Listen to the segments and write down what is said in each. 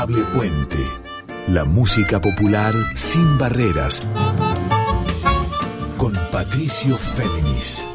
Puente. La música popular sin barreras. Con Patricio Féminis.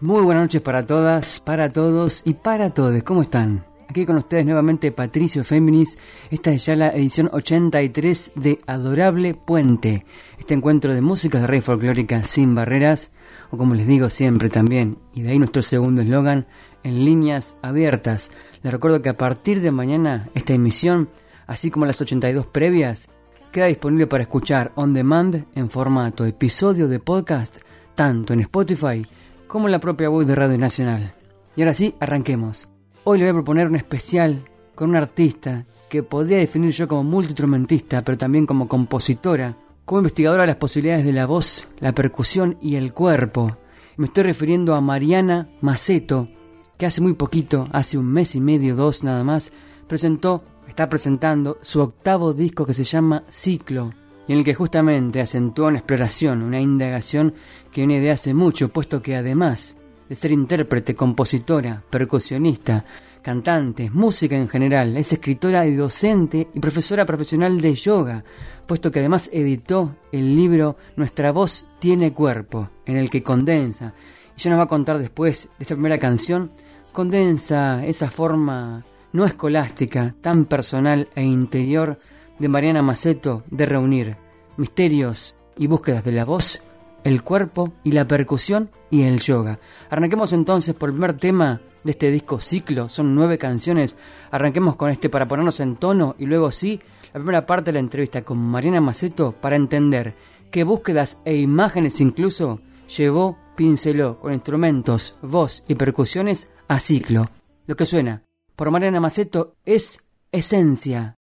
Muy buenas noches para todas, para todos y para todos. ¿Cómo están? Aquí con ustedes nuevamente Patricio Féminis. Esta es ya la edición 83 de Adorable Puente. Este encuentro de música de rey folclórica sin barreras, o como les digo siempre también, y de ahí nuestro segundo eslogan, en líneas abiertas. Les recuerdo que a partir de mañana esta emisión, así como las 82 previas, queda disponible para escuchar on demand en formato episodio de podcast, tanto en Spotify como en la propia web de Radio Nacional. Y ahora sí, arranquemos. Hoy le voy a proponer un especial con una artista que podría definir yo como multiinstrumentista, pero también como compositora, como investigadora de las posibilidades de la voz, la percusión y el cuerpo. Me estoy refiriendo a Mariana Maceto, que hace muy poquito, hace un mes y medio, dos nada más, presentó, está presentando su octavo disco que se llama Ciclo, y en el que justamente acentuó una exploración, una indagación que viene de hace mucho, puesto que además de ser intérprete, compositora, percusionista, cantante, música en general, es escritora y docente y profesora profesional de yoga, puesto que además editó el libro Nuestra voz tiene cuerpo, en el que condensa, y ya nos va a contar después de esta primera canción, condensa esa forma no escolástica, tan personal e interior de Mariana Maceto de reunir misterios y búsquedas de la voz el cuerpo y la percusión y el yoga. Arranquemos entonces por el primer tema de este disco ciclo, son nueve canciones. Arranquemos con este para ponernos en tono y luego sí, la primera parte de la entrevista con Mariana Maceto para entender qué búsquedas e imágenes incluso llevó, pinceló con instrumentos, voz y percusiones a ciclo. Lo que suena por Mariana Maceto es esencia.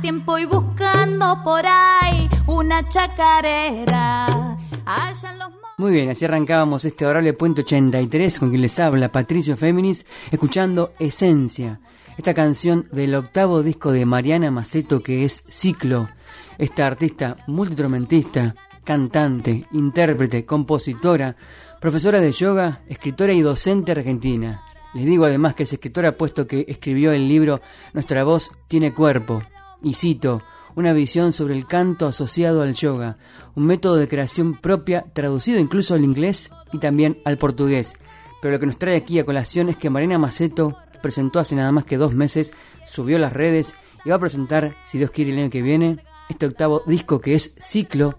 Tiempo y buscando por ahí una chacarera. Muy bien, así arrancábamos este Orale Puente 83 con quien les habla Patricio Féminis, escuchando Esencia, esta canción del octavo disco de Mariana Maceto que es Ciclo, esta artista multitromentista, cantante, intérprete, compositora, profesora de yoga, escritora y docente argentina. Les digo además que es escritora puesto que escribió el libro Nuestra voz tiene cuerpo. Y cito, una visión sobre el canto asociado al yoga, un método de creación propia traducido incluso al inglés y también al portugués. Pero lo que nos trae aquí a colación es que Marina Maceto presentó hace nada más que dos meses, subió las redes y va a presentar, si Dios quiere el año que viene, este octavo disco que es Ciclo,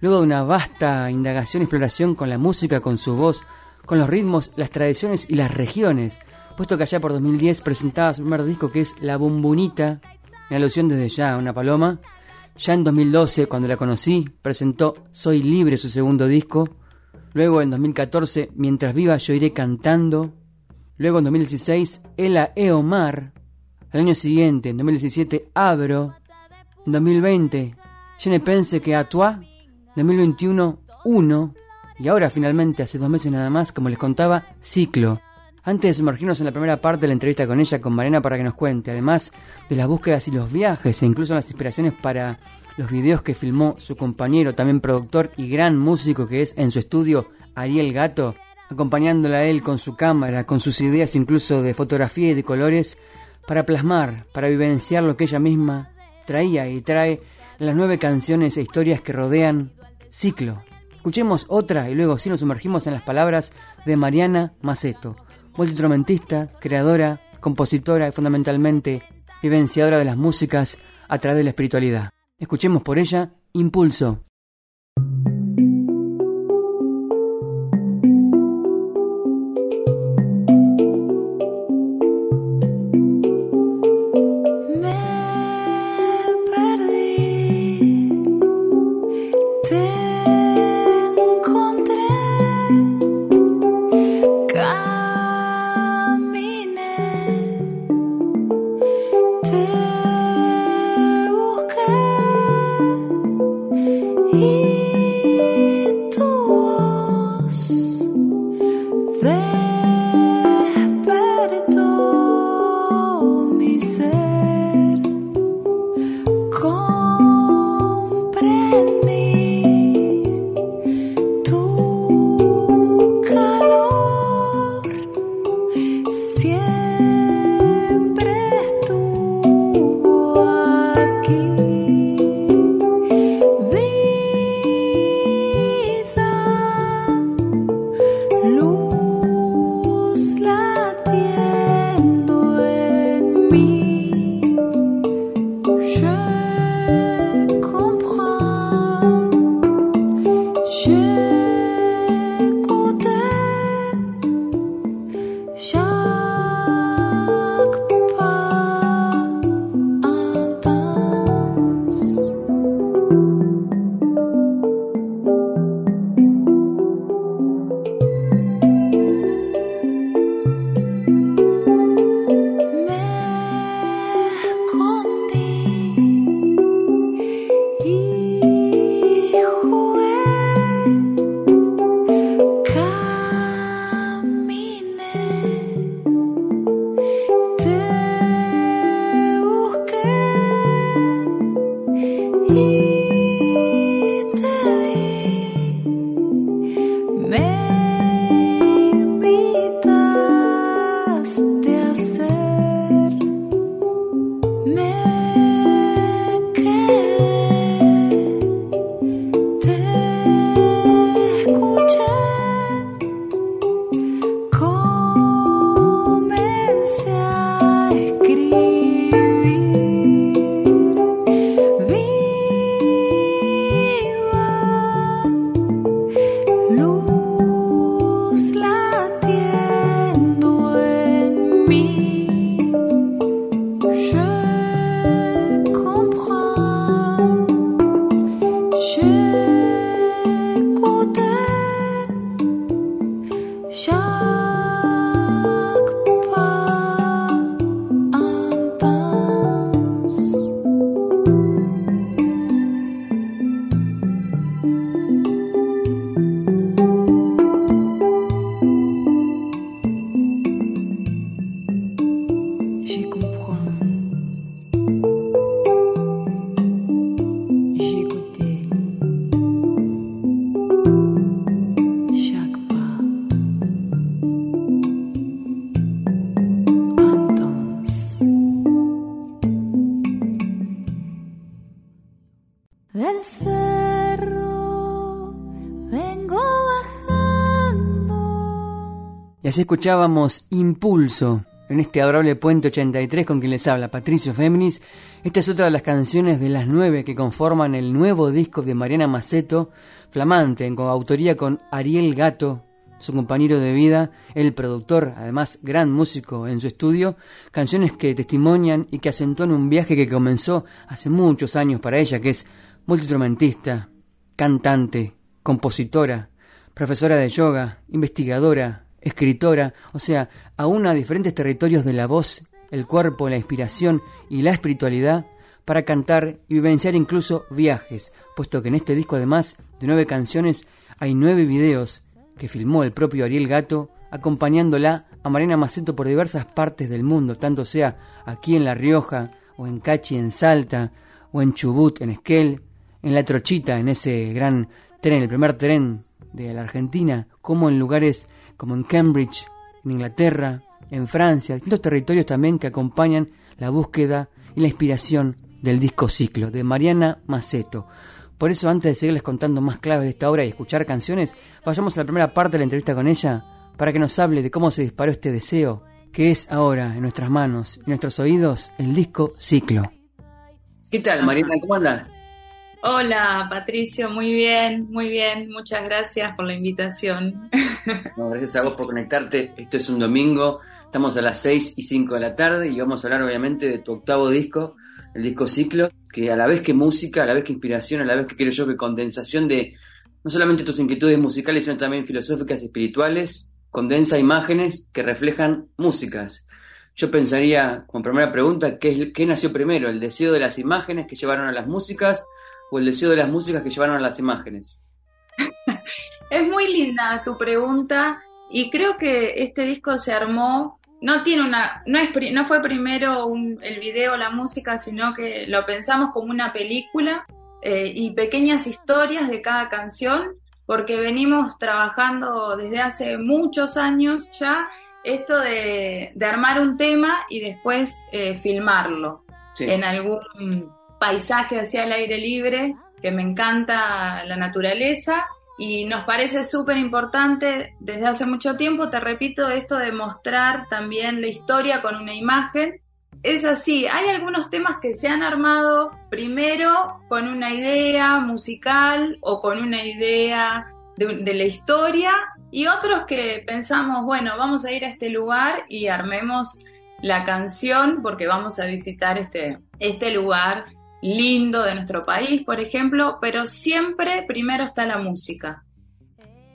luego de una vasta indagación y exploración con la música, con su voz, con los ritmos, las tradiciones y las regiones, puesto que allá por 2010 presentaba su primer disco que es La Bumbunita, alusión desde ya a una paloma. Ya en 2012, cuando la conocí, presentó Soy Libre, su segundo disco. Luego en 2014, Mientras viva yo iré cantando. Luego en 2016, Ela Eomar. El año siguiente, en 2017, Abro. En 2020, Je ne pense que a toi. 2021, Uno. Y ahora finalmente, hace dos meses nada más, como les contaba, Ciclo. Antes de sumergirnos en la primera parte de la entrevista con ella, con Marina, para que nos cuente, además de las búsquedas y los viajes, e incluso las inspiraciones para los videos que filmó su compañero, también productor y gran músico que es en su estudio, Ariel Gato, acompañándola a él con su cámara, con sus ideas incluso de fotografía y de colores, para plasmar, para vivenciar lo que ella misma traía y trae en las nueve canciones e historias que rodean Ciclo, Escuchemos otra y luego sí nos sumergimos en las palabras de Mariana Maceto, multiinstrumentista, creadora, compositora y fundamentalmente vivenciadora de las músicas a través de la espiritualidad. Escuchemos por ella Impulso. Así escuchábamos Impulso en este adorable Puente 83 con quien les habla Patricio Féminis. Esta es otra de las canciones de las nueve que conforman el nuevo disco de Mariana Maceto, flamante, en coautoría con Ariel Gato, su compañero de vida, el productor, además gran músico en su estudio, canciones que testimonian y que acentúan un viaje que comenzó hace muchos años para ella, que es multiinstrumentista, cantante, compositora, profesora de yoga, investigadora, escritora, o sea, aún a diferentes territorios de la voz, el cuerpo, la inspiración y la espiritualidad, para cantar y vivenciar incluso viajes, puesto que en este disco además de nueve canciones hay nueve videos que filmó el propio Ariel Gato, acompañándola a Marina Maceto por diversas partes del mundo, tanto sea aquí en La Rioja, o en Cachi en Salta, o en Chubut en Esquel, en La Trochita, en ese gran tren, el primer tren de la Argentina, como en lugares como en Cambridge, en Inglaterra, en Francia, distintos territorios también que acompañan la búsqueda y la inspiración del disco ciclo de Mariana Maceto. Por eso, antes de seguirles contando más claves de esta obra y escuchar canciones, vayamos a la primera parte de la entrevista con ella para que nos hable de cómo se disparó este deseo, que es ahora en nuestras manos y nuestros oídos el disco Ciclo. ¿Qué tal, Mariana? ¿Cómo andas? Hola, Patricio, muy bien, muy bien. Muchas gracias por la invitación. gracias a vos por conectarte. Esto es un domingo, estamos a las 6 y 5 de la tarde y vamos a hablar obviamente de tu octavo disco, el disco Ciclo, que a la vez que música, a la vez que inspiración, a la vez que creo yo que condensación de no solamente tus inquietudes musicales, sino también filosóficas y espirituales, condensa imágenes que reflejan músicas. Yo pensaría, como primera pregunta, ¿qué, ¿qué nació primero? ¿El deseo de las imágenes que llevaron a las músicas o el deseo de las músicas que llevaron a las imágenes? es muy linda tu pregunta y creo que este disco se armó no tiene una, no, es, no fue primero el video, la música, sino que lo pensamos como una película eh, y pequeñas historias de cada canción, porque venimos trabajando desde hace muchos años ya esto de, armar un tema y después eh, filmarlo en algún paisaje hacia el aire libre, que me encanta la naturaleza y nos parece súper importante desde hace mucho tiempo, te repito, esto de mostrar también la historia con una imagen. Es así, hay algunos temas que se han armado primero con una idea musical o con una idea de, la historia y otros que pensamos, bueno, vamos a ir a este lugar y armemos la canción porque vamos a visitar este, este lugar lindo de nuestro país, por ejemplo, pero siempre primero está la música.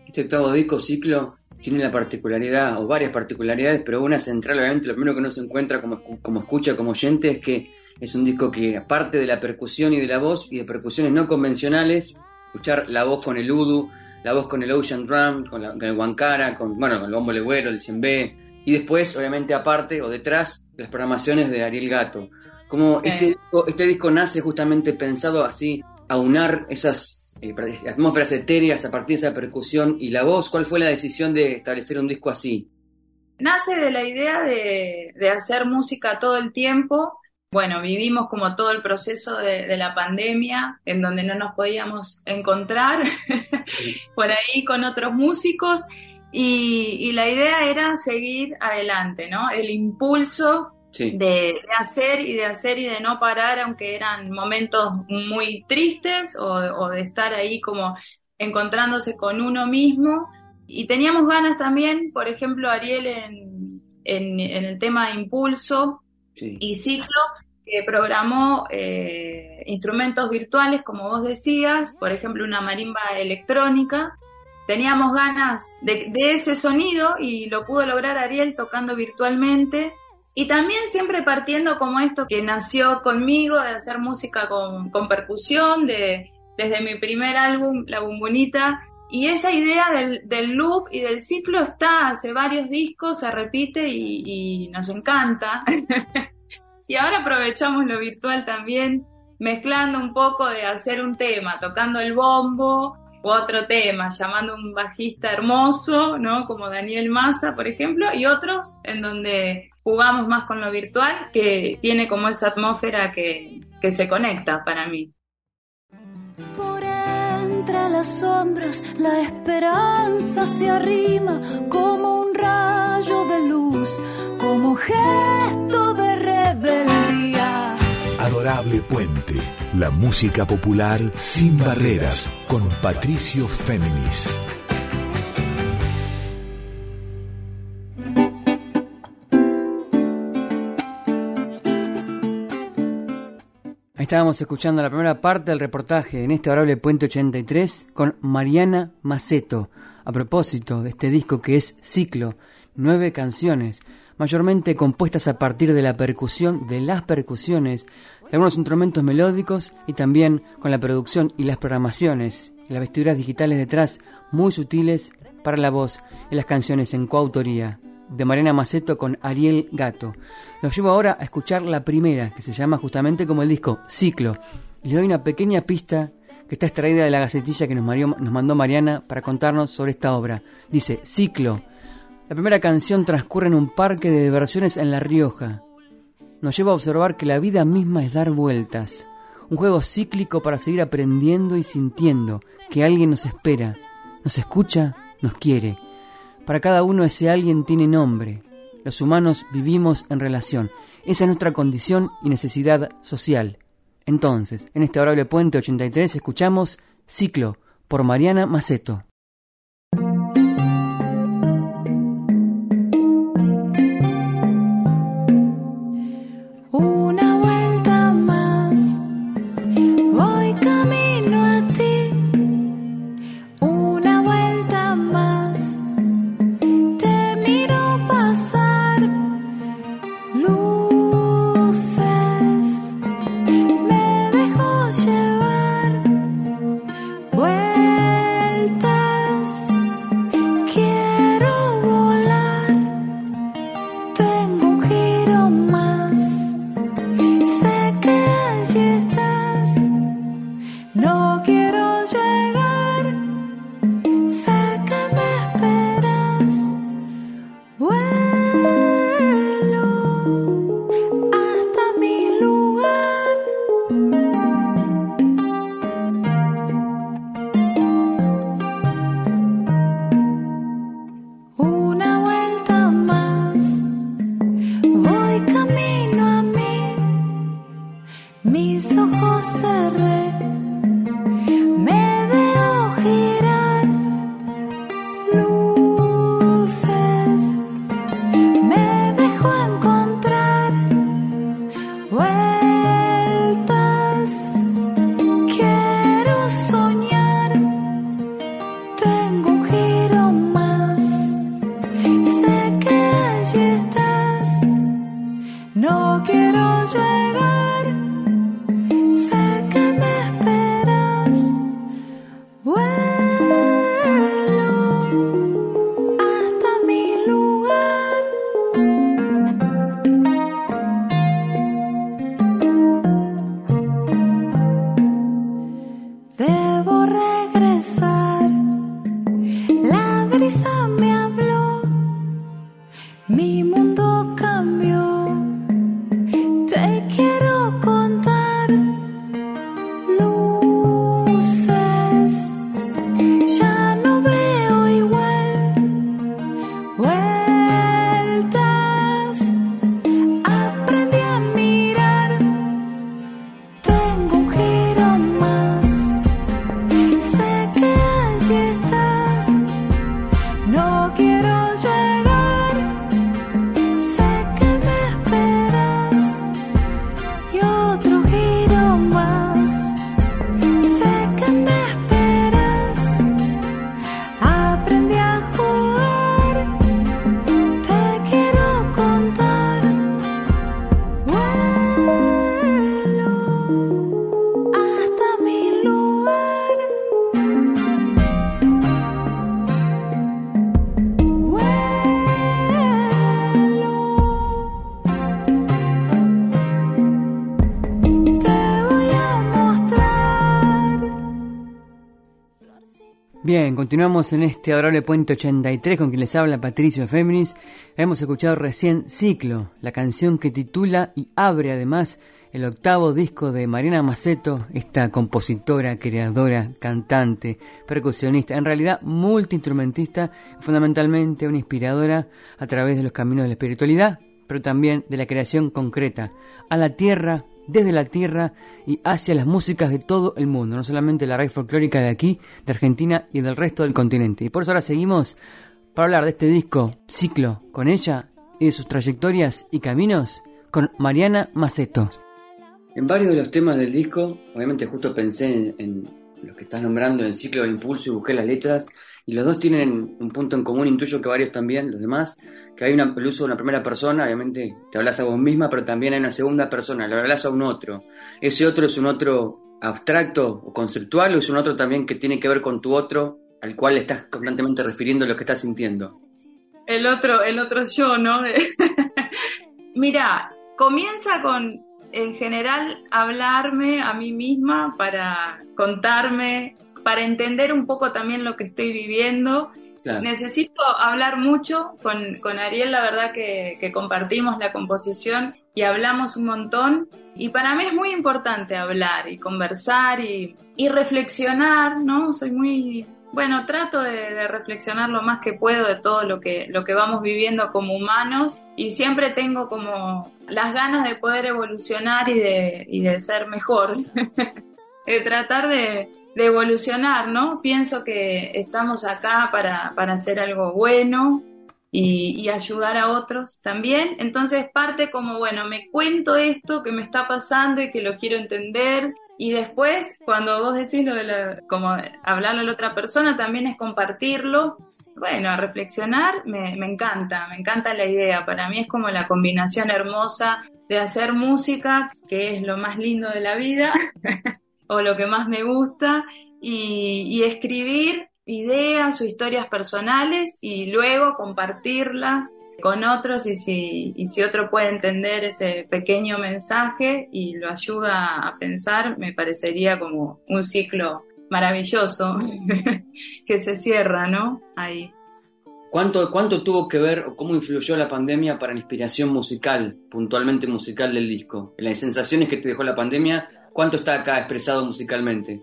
Este octavo disco ciclo tiene la particularidad, o varias particularidades, pero una central, obviamente, lo primero que uno se encuentra como, como escucha, como oyente, es que es un disco que, aparte de la percusión y de la voz, y de percusiones no convencionales, escuchar la voz con el udu, la voz con el ocean drum, con, el guancara, con, bueno, con el bombo legüero, el cembé, y después, obviamente, aparte o detrás, las programaciones de Ariel Gato. Como este, disco, este disco nace justamente pensado así, a unar esas eh, atmósferas etéreas a partir de esa percusión y la voz. ¿Cuál fue la decisión de establecer un disco así? Nace de la idea de, hacer música todo el tiempo. Bueno, vivimos como todo el proceso de, la pandemia, en donde no nos podíamos encontrar por ahí con otros músicos. Y, y, la idea era seguir adelante, ¿no? El impulso de, hacer y de hacer y de no parar, aunque eran momentos muy tristes o, de estar ahí como encontrándose con uno mismo. Y teníamos ganas también, por ejemplo, Ariel en, en, el tema Impulso y Ciclo, que programó eh, instrumentos virtuales, como vos decías, por ejemplo, una marimba electrónica. Teníamos ganas de, de ese sonido y lo pudo lograr Ariel tocando virtualmente y también siempre partiendo como esto que nació conmigo, de hacer música con, percusión, de, desde mi primer álbum, La Bumbunita. Y esa idea del, loop y del ciclo está hace varios discos, se repite y, y nos encanta. y ahora aprovechamos lo virtual también, mezclando un poco de hacer un tema, tocando el bombo, u otro tema, llamando un bajista hermoso, ¿no? Como Daniel Massa, por ejemplo, y otros en donde jugamos más con lo virtual, que tiene como esa atmósfera que, se conecta para mí. Por entre las sombras la esperanza se arrima como un rayo de luz, como gesto de rebeldía. Adorable Puente, la música popular sin barreras, con Patricio Féminis. Estábamos escuchando la primera parte del reportaje en este Adorable Puente 83 con Mariana Maceto, a propósito de este disco que es Ciclo, nueve canciones, mayormente compuestas a partir de la percusión, de las percusiones, de algunos instrumentos melódicos y también con la producción y las programaciones, las vestiduras digitales detrás, muy sutiles para la voz y las canciones en coautoría de Mariana Maceto con Ariel Gato. Los llevo ahora a escuchar la primera, que se llama justamente como el disco Ciclo. Le doy una pequeña pista que está extraída de la gacetilla que nos, nos mandó Mariana para contarnos sobre esta obra. Dice, Ciclo. La primera canción transcurre en un parque de diversiones en La Rioja. Nos lleva a observar que la vida misma es dar vueltas. Un juego cíclico para seguir aprendiendo y sintiendo que alguien nos espera, nos escucha, nos quiere para cada uno ese alguien tiene nombre. Los humanos vivimos en relación. Esa es nuestra condición y necesidad social. Entonces, en este Adorable Puente 83 escuchamos Ciclo por Mariana Maceto. Bien, continuamos en este adorable puente 83 con quien les habla Patricio Féminis. Hemos escuchado recién Ciclo, la canción que titula y abre además el octavo disco de Mariana Maceto, esta compositora, creadora, cantante, percusionista, en realidad multiinstrumentista, fundamentalmente una inspiradora a través de los caminos de la espiritualidad, pero también de la creación concreta, a la tierra, desde la tierra y hacia las músicas de todo el mundo, no solamente la raíz folclórica de aquí, de Argentina y del resto del continente. Y por eso ahora seguimos para hablar de este disco, ciclo, con ella y de sus trayectorias y caminos, con Mariana Maceto. En varios de los temas del disco, obviamente justo pensé en, los que estás nombrando, en ciclo de impulso y busqué las letras, y los dos tienen un punto en común, intuyo que varios también, los demás, que hay una, el uso de una primera persona, obviamente te hablas a vos misma, pero también hay una segunda persona, le hablas a un otro. Ese otro es un otro abstracto o conceptual, o es un otro también que tiene que ver con tu otro, al cual estás constantemente refiriendo lo que estás sintiendo. El otro, el otro yo, ¿no? Mira, comienza con en general hablarme a mí misma para contarme, para entender un poco también lo que estoy viviendo. Necesito hablar mucho con, con, Ariel, la verdad que, que compartimos la composición y hablamos un montón. Y para mí es muy importante hablar y conversar y, y reflexionar, ¿no? Soy muy bueno, trato de, reflexionar lo más que puedo de todo lo que, lo que vamos viviendo como humanos y siempre tengo como las ganas de poder evolucionar y de, y de ser mejor, de tratar de, evolucionar, ¿no? Pienso que estamos acá para, para hacer algo bueno y, ayudar a otros también. Entonces parte como, bueno, me cuento esto que me está pasando y que lo quiero entender y después, cuando vos decís lo de como hablarle a la otra persona, también es compartirlo. Bueno, a reflexionar me, me encanta, me encanta la idea. Para mí es como la combinación hermosa de hacer música, que es lo más lindo de la vida, o lo que más me gusta, y, escribir ideas o historias personales y luego compartirlas con otros y si, y si otro puede entender ese pequeño mensaje y lo ayuda a pensar, me parecería como un ciclo maravilloso que se cierra, ¿no? Ahí. ¿Cuánto, ¿Cuánto tuvo que ver o cómo influyó la pandemia para la inspiración musical, puntualmente musical del disco? Las sensaciones que te dejó la pandemia, ¿cuánto está acá expresado musicalmente?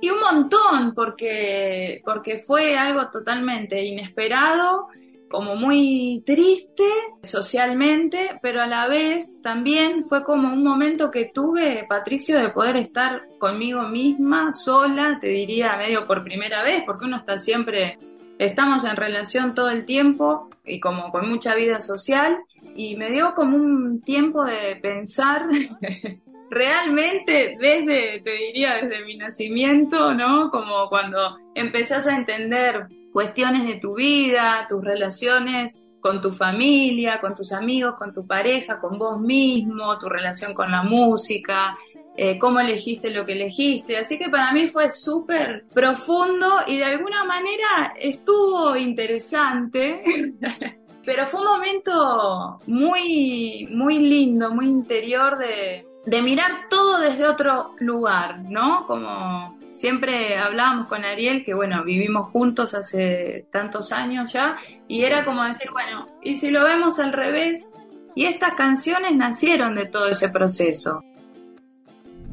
Y un montón, porque, porque fue algo totalmente inesperado como muy triste socialmente, pero a la vez también fue como un momento que tuve, Patricio, de poder estar conmigo misma, sola, te diría medio por primera vez, porque uno está siempre, estamos en relación todo el tiempo y como con mucha vida social, y me dio como un tiempo de pensar realmente desde, te diría, desde mi nacimiento, ¿no? Como cuando empezás a entender cuestiones de tu vida, tus relaciones con tu familia, con tus amigos, con tu pareja, con vos mismo, tu relación con la música, eh, cómo elegiste lo que elegiste. Así que para mí fue súper profundo y de alguna manera estuvo interesante. Pero fue un momento muy, muy lindo, muy interior de, de mirar todo desde otro lugar, ¿no? Como siempre hablábamos con Ariel, que bueno, vivimos juntos hace tantos años ya, y era como decir, bueno, ¿y si lo vemos al revés? Y estas canciones nacieron de todo ese proceso.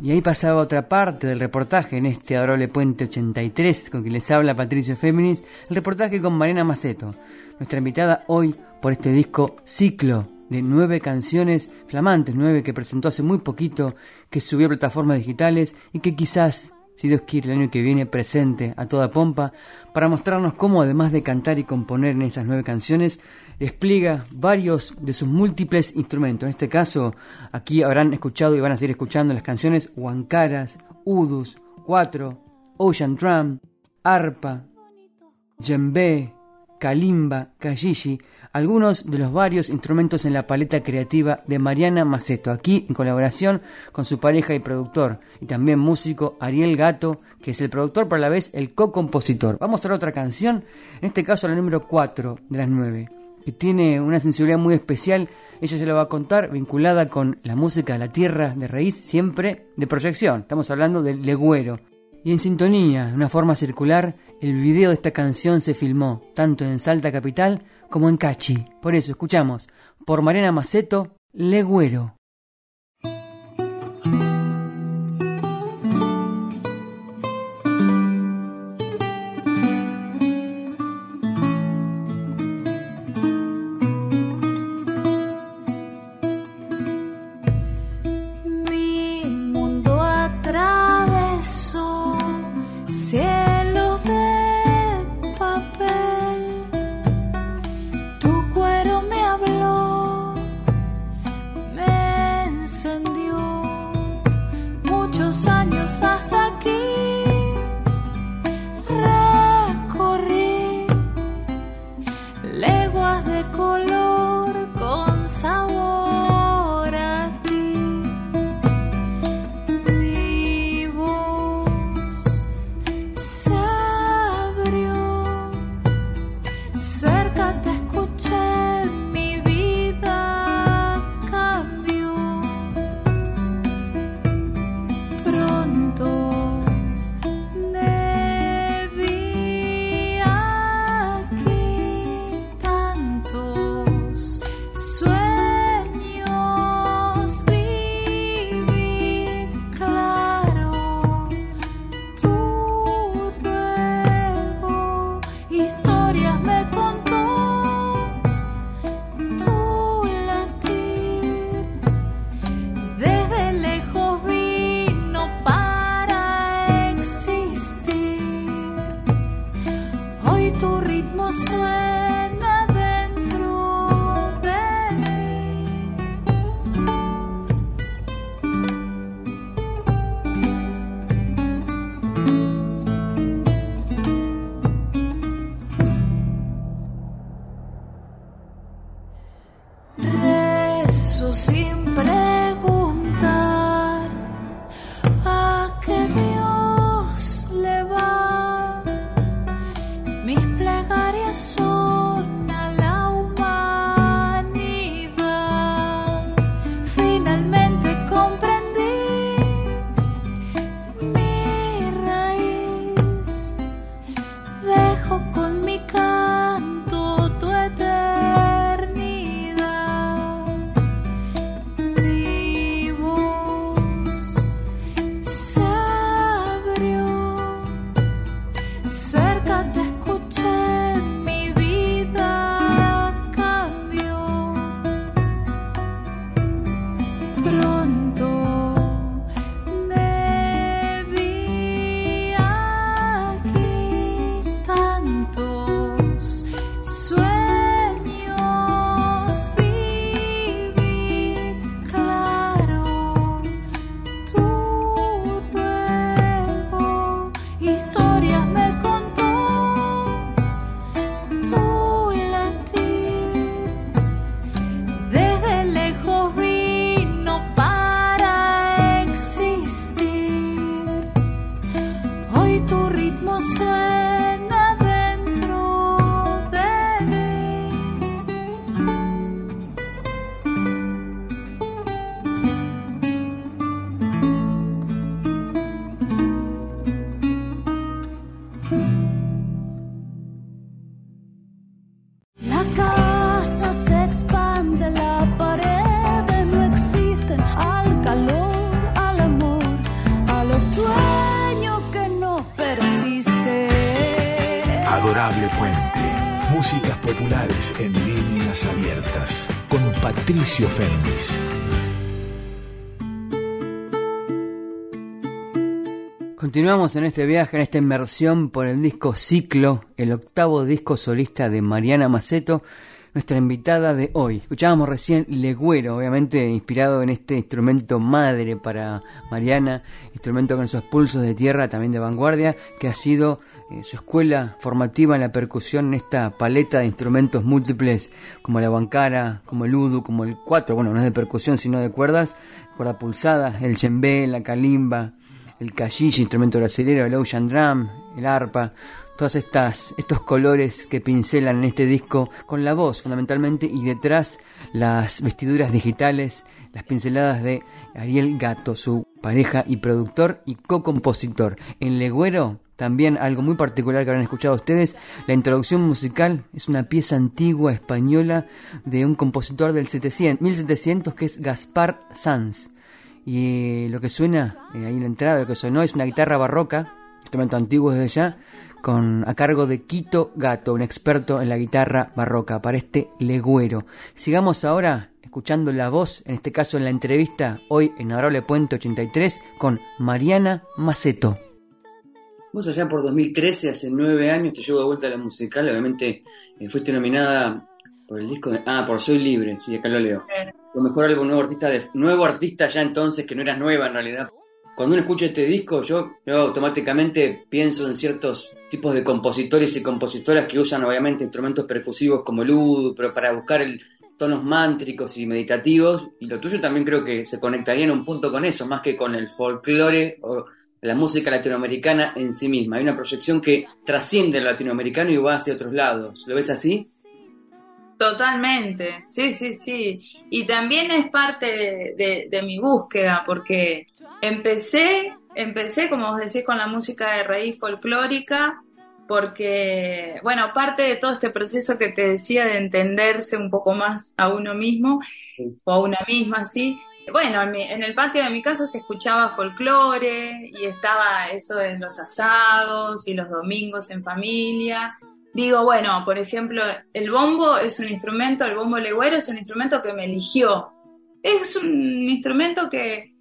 Y ahí pasaba otra parte del reportaje en este adorable Puente 83, con quien les habla Patricio Féminis, el reportaje con Mariana Maceto, nuestra invitada hoy por este disco Ciclo de nueve canciones flamantes, nueve que presentó hace muy poquito, que subió a plataformas digitales y que quizás si Dios quiere, el año que viene presente a toda pompa, para mostrarnos cómo, además de cantar y componer en esas nueve canciones, despliega varios de sus múltiples instrumentos. En este caso, aquí habrán escuchado y van a seguir escuchando las canciones Huancaras, Udus, Cuatro, Ocean Drum, Arpa, Djembe, Kalimba, Kajishi, algunos de los varios instrumentos en la paleta creativa de Mariana Maceto, aquí en colaboración con su pareja y productor, y también músico Ariel Gato, que es el productor, pero a la vez el co-compositor. Vamos a ver otra canción, en este caso la número 4 de las 9, que tiene una sensibilidad muy especial, ella se lo va a contar, vinculada con la música de la tierra de raíz, siempre de proyección. Estamos hablando del legüero. Y en sintonía, de una forma circular, el video de esta canción se filmó tanto en Salta Capital como en Cachi. Por eso escuchamos por Mariana Maceto, Legüero. En este viaje, en esta inmersión por el disco Ciclo, el octavo disco solista de Mariana Maceto, nuestra invitada de hoy. Escuchábamos recién Legüero, obviamente inspirado en este instrumento madre para Mariana, instrumento con esos pulsos de tierra también de vanguardia, que ha sido eh, su escuela formativa en la percusión en esta paleta de instrumentos múltiples como la guancara, como el udu, como el cuatro, bueno, no es de percusión sino de cuerdas, cuerda pulsada, el djembe, la kalimba, el cachiche, instrumento brasilero, el ocean drum, el arpa, todas estas estos colores que pincelan en este disco con la voz fundamentalmente y detrás las vestiduras digitales, las pinceladas de Ariel Gato, su pareja y productor y co-compositor. En Legüero también algo muy particular que habrán escuchado ustedes, la introducción musical es una pieza antigua española de un compositor del 700, 1700 que es Gaspar Sanz. Y lo que suena, eh, ahí en la entrada, lo que sonó es una guitarra barroca, instrumento antiguo desde ya, con, a cargo de Quito Gato, un experto en la guitarra barroca, para este legüero. Sigamos ahora escuchando la voz, en este caso en la entrevista, hoy en Adorable Puente 83, con Mariana Maceto. Vos allá por 2013, hace nueve años, te llevo de vuelta a la musical, obviamente eh, fuiste nominada por el disco de... Ah, por Soy Libre, sí, acá lo leo. Lo mejor álbum nuevo artista, de, nuevo artista ya entonces, que no era nueva en realidad, cuando uno escucha este disco, yo, yo automáticamente pienso en ciertos tipos de compositores y compositoras que usan obviamente instrumentos percusivos como el ud, pero para buscar el, tonos mántricos y meditativos, y lo tuyo también creo que se conectaría en un punto con eso, más que con el folclore o la música latinoamericana en sí misma. Hay una proyección que trasciende el latinoamericano y va hacia otros lados. ¿Lo ves así? Totalmente, sí, sí, sí. Y también es parte de, mi búsqueda, porque empecé, empecé, como vos decís, con la música de raíz folclórica, porque, bueno, parte de todo este proceso que te decía de entenderse un poco más a uno mismo o a una misma, sí. Bueno, en, el patio de mi casa se escuchaba folclore y estaba eso de los asados y los domingos en familia. Digo, bueno, por ejemplo, el bombo es un instrumento, el bombo legüero es un instrumento que me eligió. Es un instrumento que,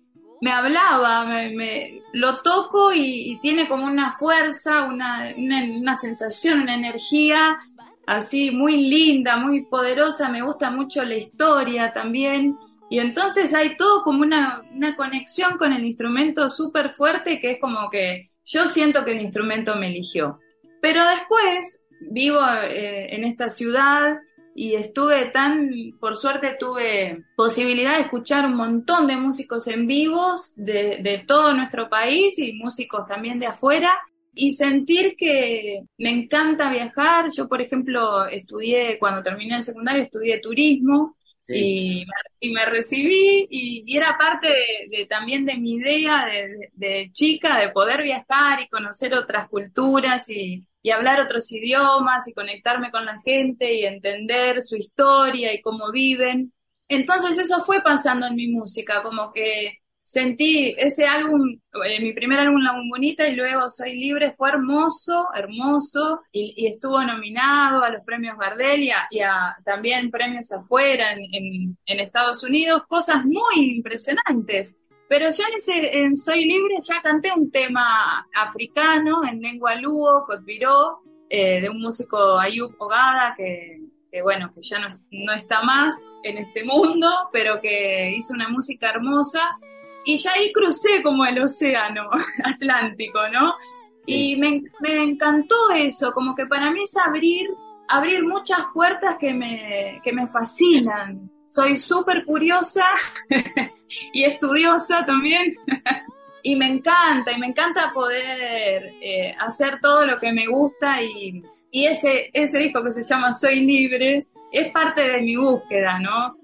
me hablaba, me, lo toco y, tiene como una fuerza, una, una, sensación, una energía así muy linda, muy poderosa, me gusta mucho la historia también. Y entonces hay todo como una, una conexión con el instrumento súper fuerte que es como que yo siento que el instrumento me eligió. Pero después vivo eh, en esta ciudad y estuve tan, por suerte tuve posibilidad de escuchar un montón de músicos en vivos de, de todo nuestro país y músicos también de afuera y sentir que me encanta viajar. Yo, por ejemplo, estudié, cuando terminé el secundario, estudié turismo y, y, me recibí y, era parte de, también de mi idea de, de, chica de poder viajar y conocer otras culturas y, y hablar otros idiomas y conectarme con la gente y entender su historia y cómo viven. Entonces eso fue pasando en mi música, como que sentí ese álbum, eh, mi primer álbum La Bombonita y luego Soy Libre fue hermoso, hermoso y, estuvo nominado a los premios Gardel y a, también premios afuera en, en Estados Unidos, cosas muy impresionantes. Pero yo en, ese, en Soy Libre ya canté un tema africano en lengua luo, cotviró, eh, de un músico Ayub Ogada que, bueno, que ya no, no, está más en este mundo, pero que hizo una música hermosa. Y ya ahí crucé como el océano Atlántico, ¿no? Y me, me, encantó eso, como que para mí es abrir, abrir muchas puertas que me, que me fascinan soy súper curiosa y estudiosa también. y me encanta, y me encanta poder eh, hacer todo lo que me gusta y, y ese, ese disco que se llama Soy Libre es parte de mi búsqueda, ¿no?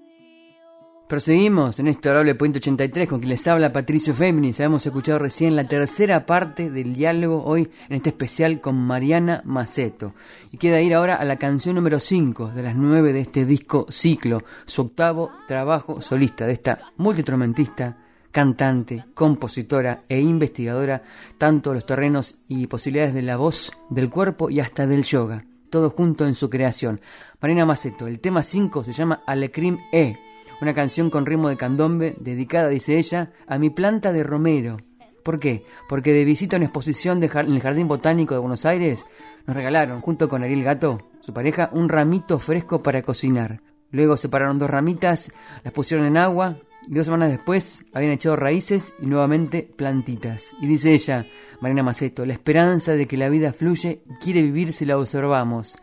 Proseguimos en este Orable Puente 83 con quien les habla Patricio Féminis. Habíamos escuchado recién la tercera parte del diálogo hoy en este especial con Mariana Maceto. Y queda ir ahora a la canción número 5 de las 9 de este disco ciclo, su octavo trabajo solista de esta multitromentista, cantante, compositora e investigadora, tanto los terrenos y posibilidades de la voz, del cuerpo y hasta del yoga. Todo junto en su creación. Mariana Maceto, el tema 5 se llama Alecrim E una canción con ritmo de candombe dedicada, dice ella, a mi planta de romero. ¿Por qué? Porque de visita a una exposición en el Jardín Botánico de Buenos Aires nos regalaron, junto con Ariel Gato, su pareja, un ramito fresco para cocinar. Luego separaron dos ramitas, las pusieron en agua y dos semanas después habían echado raíces y nuevamente plantitas. Y dice ella, Marina Maceto, la esperanza de que la vida fluye y quiere vivir si la observamos.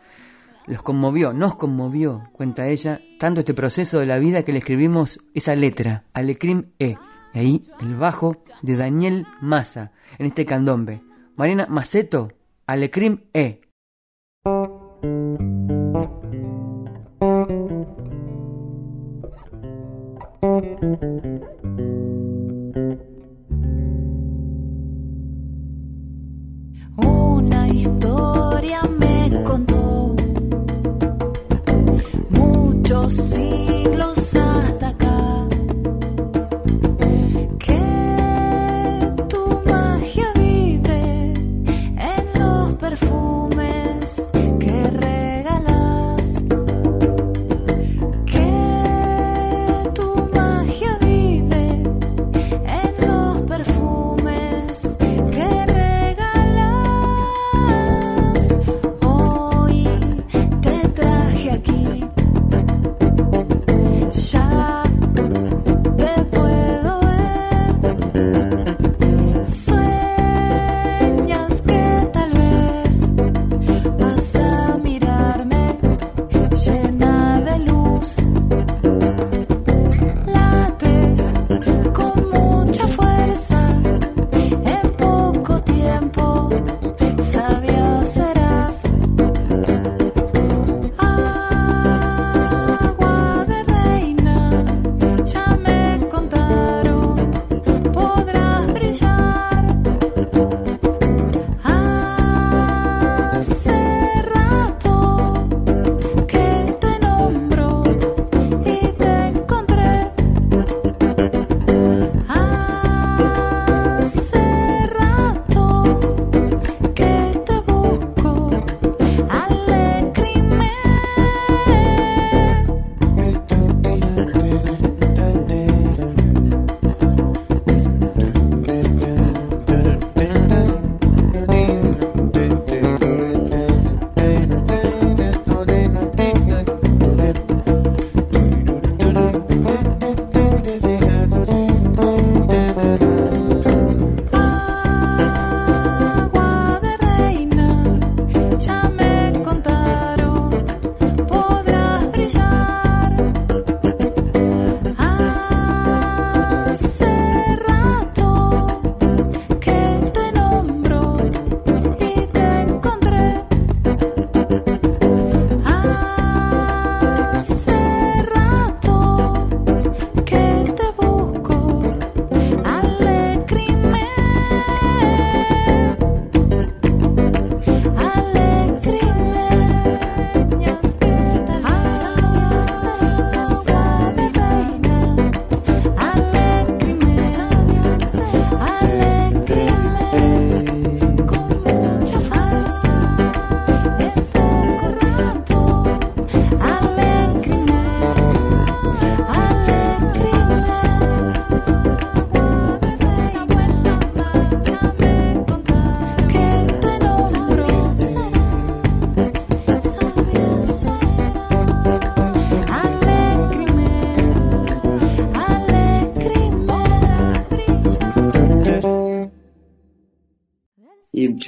Los conmovió, nos conmovió, cuenta ella, tanto este proceso de la vida que le escribimos esa letra, Alecrim E. Y ahí el bajo de Daniel Massa, en este candombe. Mariana Maceto, Alecrim E.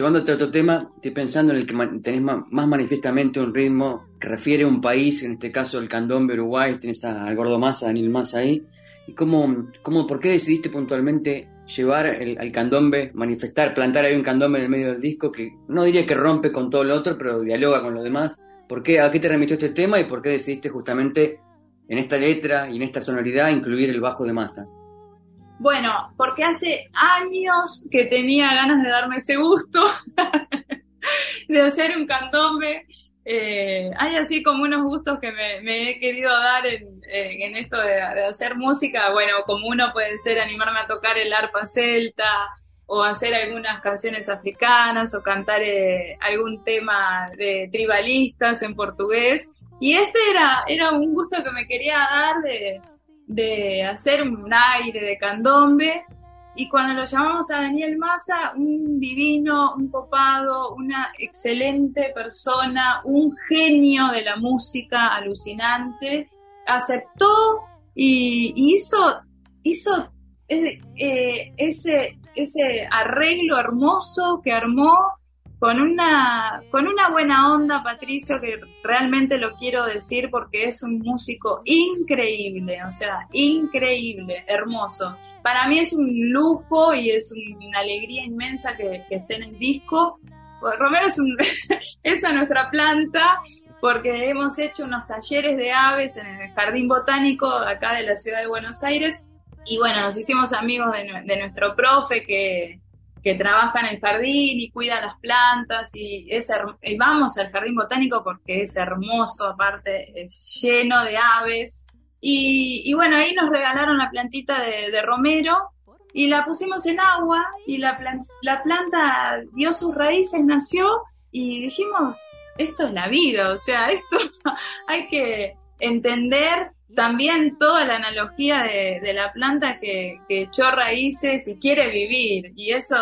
llevándote a otro tema, estoy pensando en el que tenés más manifiestamente un ritmo que refiere a un país, en este caso el candombe Uruguay, tienes al Gordo Massa, Daniel Massa ahí. ¿Y cómo, cómo, por qué decidiste puntualmente llevar el, al candombe, manifestar, plantar ahí un candombe en el medio del disco que no diría que rompe con todo lo otro, pero dialoga con lo demás? ¿Por qué, ¿A qué te remitió este tema y por qué decidiste justamente en esta letra y en esta sonoridad incluir el bajo de masa? Bueno, porque hace años que tenía ganas de darme ese gusto de hacer un candombe. Eh, hay así como unos gustos que me, he querido dar en, esto de, hacer música. Bueno, como uno puede ser animarme a tocar el arpa celta o hacer algunas canciones africanas o cantar eh, algún tema de tribalistas en portugués. Y este era, era un gusto que me quería dar de, de hacer un aire de candombe. Y cuando lo llamamos a Daniel Massa, un divino, un copado, una excelente persona, un genio de la música alucinante, aceptó y, hizo, hizo eh, ese, ese arreglo hermoso que armó con una, con una buena onda, Patricio, que realmente lo quiero decir porque es un músico increíble, o sea, increíble, hermoso. Para mí es un lujo y es una alegría inmensa que, esté en el disco. Romero es, un, a nuestra planta porque hemos hecho unos talleres de aves en el Jardín Botánico acá de la ciudad de Buenos Aires y bueno, nos hicimos amigos de nuestro profe que, que trabaja en el jardín y cuida las plantas y, y vamos al jardín botánico porque es hermoso, aparte es lleno de aves. Y, bueno, ahí nos regalaron la plantita de, romero y la pusimos en agua y la, la planta dio sus raíces, nació y dijimos, esto es la vida, o sea, esto hay que entender también toda la analogía de, la planta que, echó raíces y quiere vivir. Y eso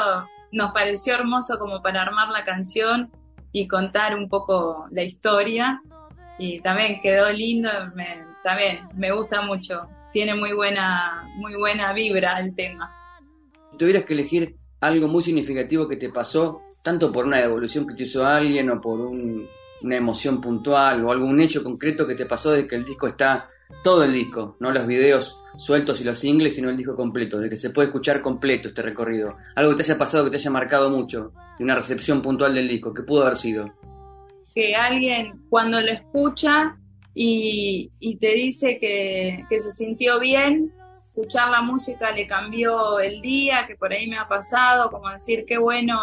nos pareció hermoso como para armar la canción y contar un poco la historia. Y también quedó lindo, me, también me gusta mucho. Tiene muy buena, muy buena vibra el tema. Si tuvieras que elegir algo muy significativo que te pasó, tanto por una devolución que te hizo alguien o por una emoción puntual o algún hecho concreto que te pasó de que el disco está todo el disco, no los videos sueltos y los singles, sino el disco completo, de que se puede escuchar completo este recorrido. Algo que te haya pasado, que te haya marcado mucho, de una recepción puntual del disco, que pudo haber sido. Que alguien cuando lo escucha y, te dice que, que se sintió bien, escuchar la música le cambió el día, que por ahí me ha pasado, como decir qué bueno,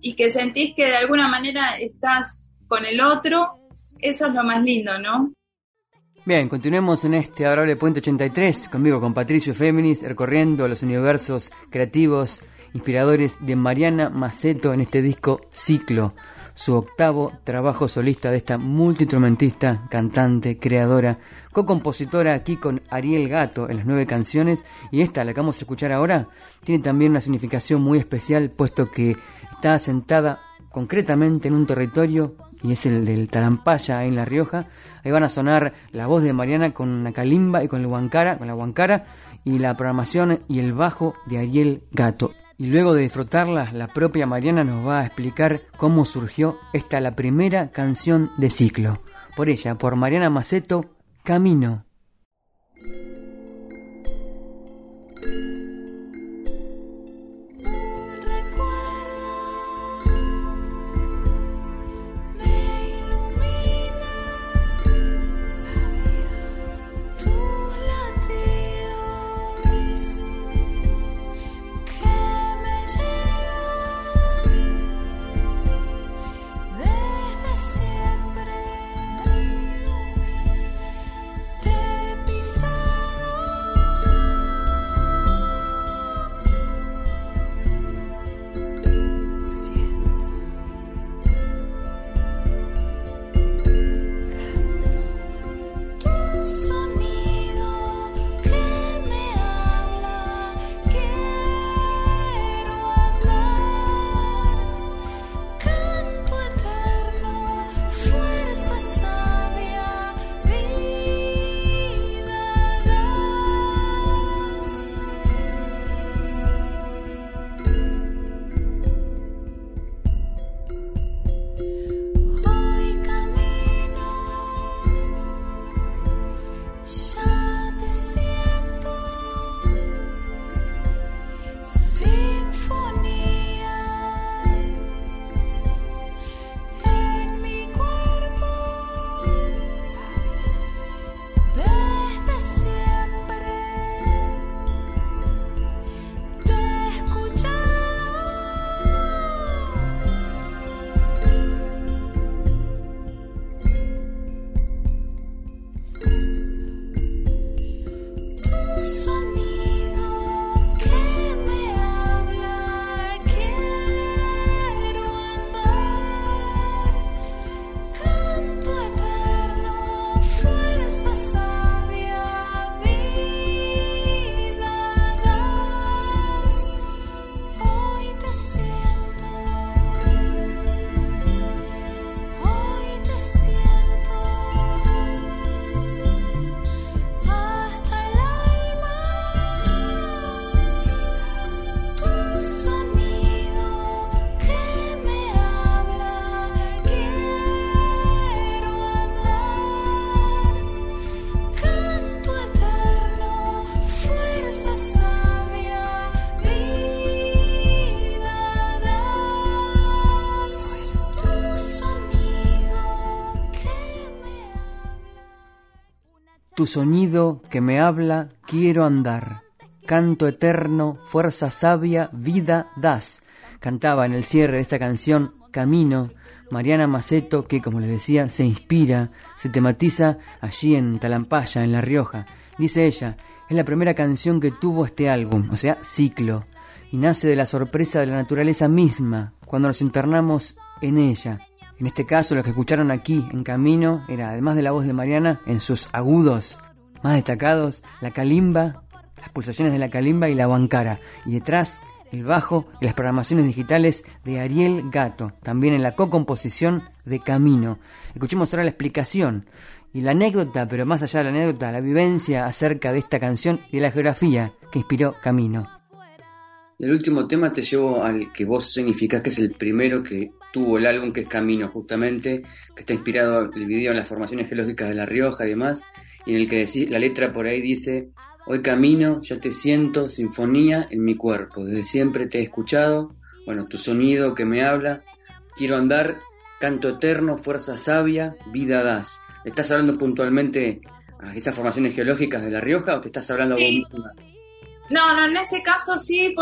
y que sentís que de alguna manera estás con el otro, eso es lo más lindo, ¿no? Bien, continuemos en este adorable Puente 83, conmigo con Patricio Féminis, recorriendo los universos creativos, inspiradores de Mariana Maceto en este disco Ciclo, su octavo trabajo solista de esta multiinstrumentista, cantante, creadora, co-compositora aquí con Ariel Gato en las nueve canciones y esta, la que vamos a escuchar ahora, tiene también una significación muy especial puesto que está asentada concretamente en un territorio y es el del Talampaya en La Rioja. Ahí van a sonar la voz de Mariana con la calimba y con, con la huancara y la programación y el bajo de Ariel Gato. Y luego de disfrutarla, la propia Mariana nos va a explicar cómo surgió esta la primera canción de ciclo. Por ella, por Mariana Maceto, Camino. Tu sonido que me habla, quiero andar. Canto eterno, fuerza sabia, vida das. Cantaba en el cierre de esta canción Camino, Mariana Maceto, que como les decía, se inspira, se tematiza allí en Talampaya, en La Rioja. Dice ella, es la primera canción que tuvo este álbum, o sea, ciclo, y nace de la sorpresa de la naturaleza misma, cuando nos internamos en ella. En este caso, lo que escucharon aquí en Camino era, además de la voz de Mariana, en sus agudos más destacados, la calimba, las pulsaciones de la calimba y la guancara, y detrás el bajo y las programaciones digitales de Ariel Gato, también en la co-composición de Camino. Escuchemos ahora la explicación y la anécdota, pero más allá de la anécdota, la vivencia acerca de esta canción y de la geografía que inspiró Camino. El último tema te llevo al que vos significás que es el primero que tuvo el álbum, que es Camino, justamente, que está inspirado el video en las formaciones geológicas de La Rioja y demás, y en el que la letra por ahí dice, hoy camino, ya te siento, sinfonía en mi cuerpo, desde siempre te he escuchado, bueno, tu sonido que me habla, quiero andar, canto eterno, fuerza sabia, vida das. ¿Estás hablando puntualmente a esas formaciones geológicas de La Rioja o te estás hablando sí. No, no, en ese caso sí,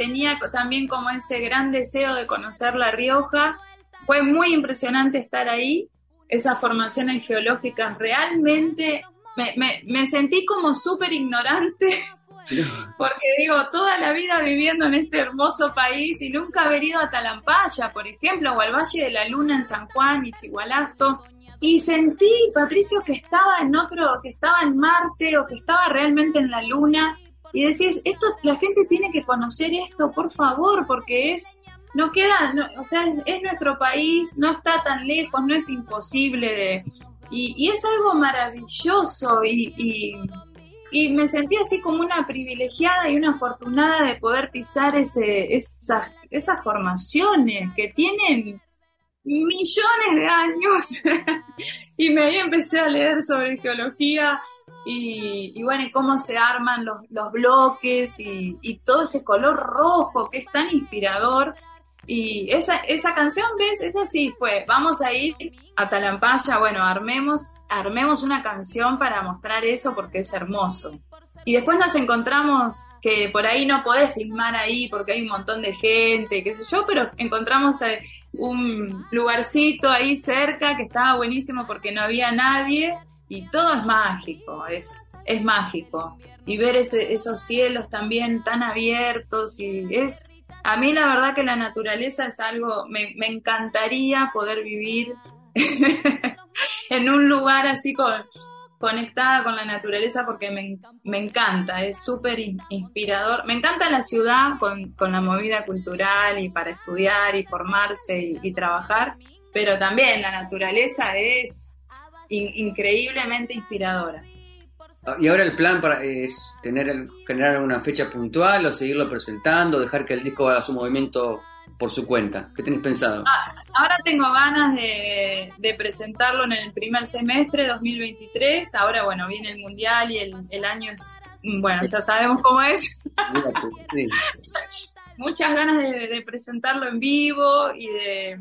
tenía también como ese gran deseo de conocer La Rioja. Fue muy impresionante estar ahí. Esas formaciones geológicas realmente me, sentí como súper ignorante. Porque digo, toda la vida viviendo en este hermoso país y nunca haber ido a Talampaya, por ejemplo, o al Valle de la Luna en San Juan y Chigualasto. Y sentí, Patricio, que estaba en otro, que estaba en Marte o que estaba realmente en la Luna y decís, esto, la gente tiene que conocer esto, por favor, porque es, no queda, no, o sea, es, nuestro país, no está tan lejos, no es imposible de, y, es algo maravilloso y, y, me sentí así como una privilegiada y una afortunada de poder pisar ese, esas, esas formaciones que tienen millones de años. Y me ahí empecé a leer sobre geología y, bueno, cómo se arman los, los bloques y, y, todo ese color rojo que es tan inspirador. Y esa, esa canción, ¿ves? Esa sí fue, vamos a ir a Talampaya, bueno, armemos, armemos una canción para mostrar eso porque es hermoso. Y después nos encontramos que por ahí no podés filmar ahí porque hay un montón de gente, qué sé yo, pero encontramos eh, un lugarcito ahí cerca que estaba buenísimo porque no había nadie y todo es mágico, es, es mágico. Y ver ese, esos cielos también tan abiertos y es... A mí la verdad que la naturaleza es algo, me, me encantaría poder vivir en un lugar así con, conectada con la naturaleza porque me, me encanta, es súper inspirador. Me encanta la ciudad con, con, la movida cultural y para estudiar y formarse y, y trabajar, pero también la naturaleza es increíblemente inspiradora. Y ahora el plan para es tener generar una fecha puntual o seguirlo presentando, dejar que el disco haga su movimiento por su cuenta. ¿Qué tenés pensado? Ah, ahora tengo ganas de, de, presentarlo en el primer semestre 2023. Ahora, bueno, viene el mundial y el, el año es, bueno, ya sabemos cómo es. Sí. Muchas ganas de, presentarlo en vivo y de,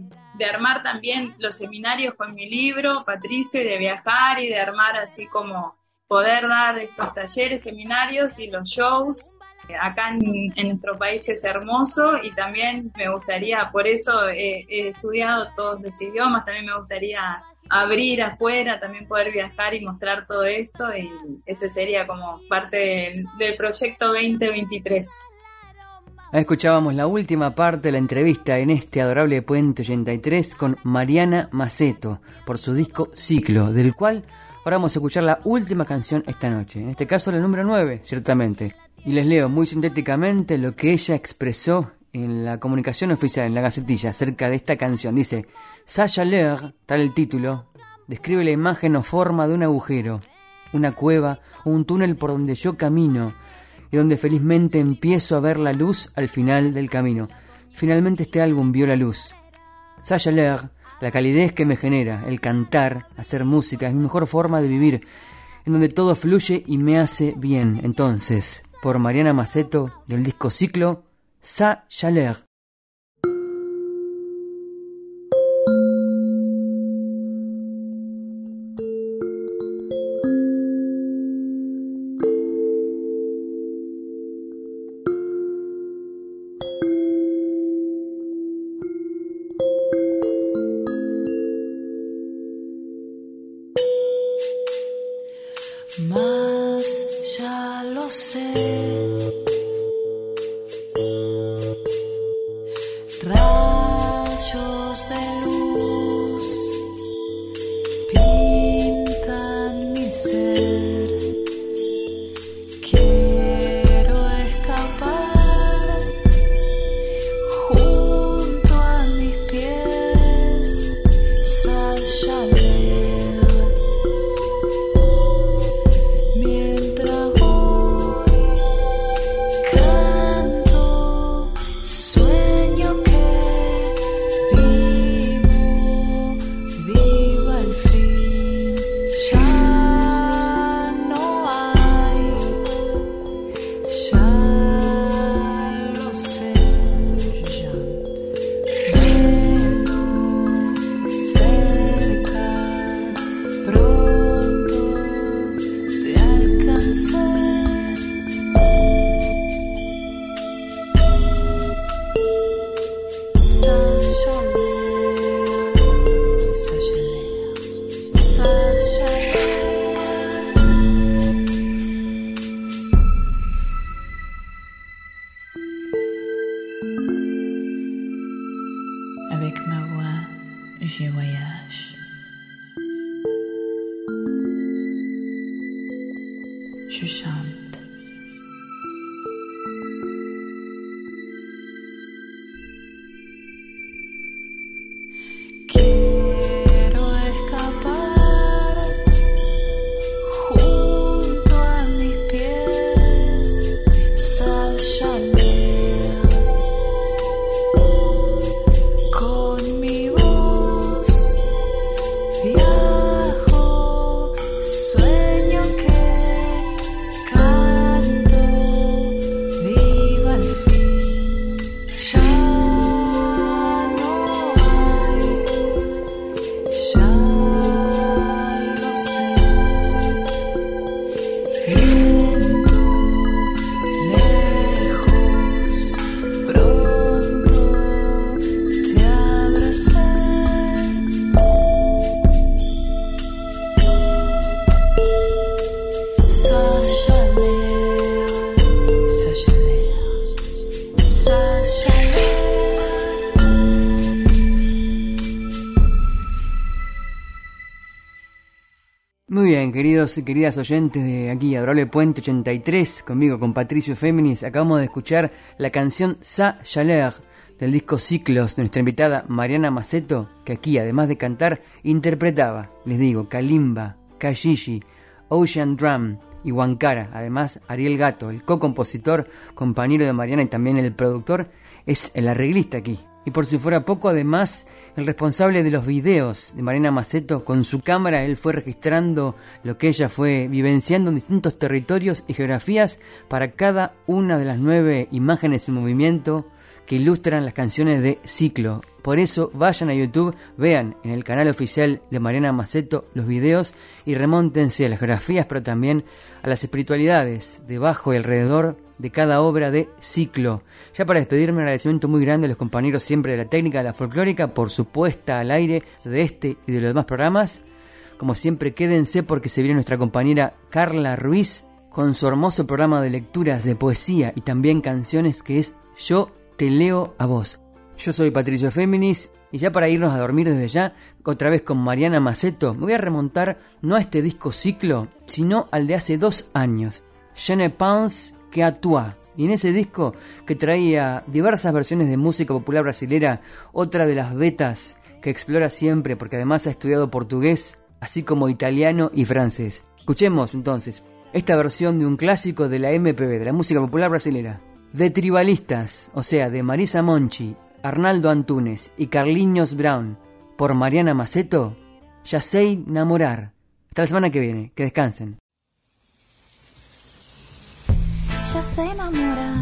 armar también los seminarios con mi libro, Patricio, y de viajar y de armar así como poder dar estos talleres, seminarios y los shows acá en, nuestro país que es hermoso y también me gustaría, por eso he, he, estudiado todos los idiomas, también me gustaría abrir afuera, también poder viajar y mostrar todo esto y ese sería como parte del, del proyecto 2023. Escuchábamos la última parte de la entrevista en este adorable Puente 83 con Mariana Maceto por su disco Ciclo, del cual ahora vamos a escuchar la última canción esta noche, en este caso la número 9, ciertamente. Y les leo muy sintéticamente lo que ella expresó en la comunicación oficial, en la gacetilla, acerca de esta canción. Dice, Sasha Leer, tal el título, describe la imagen o forma de un agujero, una cueva o un túnel por donde yo camino y donde felizmente empiezo a ver la luz al final del camino. Finalmente este álbum vio la luz. Sasha la calidez que me genera, el cantar, hacer música, es mi mejor forma de vivir, en donde todo fluye y me hace bien. Entonces, por Mariana Maceto, del disco Ciclo, Sasha Leer. Queridos y queridas oyentes de aquí, Adorable Puente 83, conmigo, con Patricio Féminis, acabamos de escuchar la canción Sa Chaleur del disco Ciclos de nuestra invitada Mariana Maceto, que aquí, además de cantar, interpretaba, les digo, Kalimba, Kashishi, Ocean Drum y Wankara. Además, Ariel Gato, el co-compositor, compañero de Mariana y también el productor, es el arreglista aquí. Y por si fuera poco, además, el responsable de los videos de Marina Maceto, con su cámara, él fue registrando lo que ella fue vivenciando en distintos territorios y geografías para cada una de las nueve imágenes en movimiento que ilustran las canciones de Ciclo. Por eso vayan a YouTube, vean en el canal oficial de Mariana Maceto los videos y remóntense a las geografías, pero también a las espiritualidades debajo y alrededor de cada obra de Ciclo. Ya para despedirme, un agradecimiento muy grande a los compañeros siempre de la técnica de la folclórica por su puesta al aire de este y de los demás programas. Como siempre, quédense porque se viene nuestra compañera Carla Ruiz con su hermoso programa de lecturas de poesía y también canciones que es Yo te leo a vos. Yo soy Patricio Féminis y ya para irnos a dormir desde ya, otra vez con Mariana Maceto, me voy a remontar no a este disco ciclo, sino al de hace dos años, Je ne pense que a. Y en ese disco que traía diversas versiones de música popular brasilera, otra de las betas que explora siempre porque además ha estudiado portugués, así como italiano y francés. Escuchemos entonces esta versión de un clásico de la MPB, de la música popular brasilera. De Tribalistas, o sea, de Marisa Monchi, Arnaldo Antunes y Carliños Brown, por Mariana Maceto, Ya sé enamorar. Hasta la semana que viene, que descansen. Já sei namorar,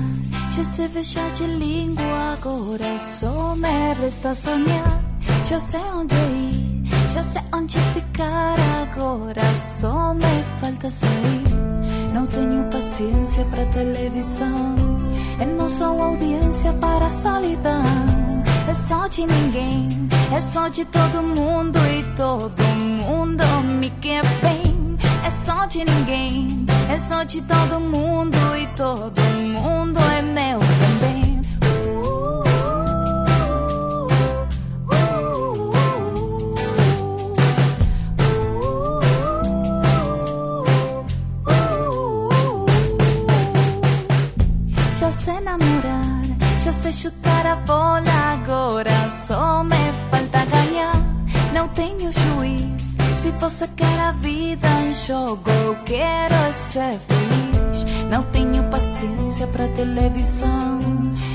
já sei fechar de língua, agora só me resta sonhar. Já sei onde ir, já sei onde ficar, agora só me falta sair. Não tenho paciência para televisão é não sou audiência para a solidão. É só de ninguém, é só de todo mundo e todo mundo me quer bem. É só de ninguém, é só de todo mundo e todo mundo é meu também. Já sei namorar, já sei chutar a bola agora. Só me falta ganhar, não tenho juiz. Se você quer a vida em jogo, eu quero é ser feliz. Não tenho paciência pra televisão,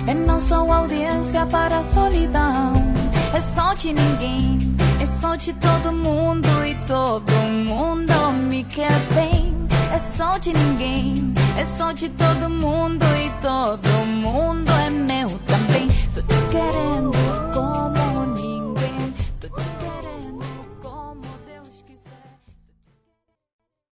e não sou audiência para a solidão. É só de ninguém, é só de todo mundo e todo mundo me quer bem. É só de ninguém, é só de todo mundo e todo mundo é meu também. Tô te querendo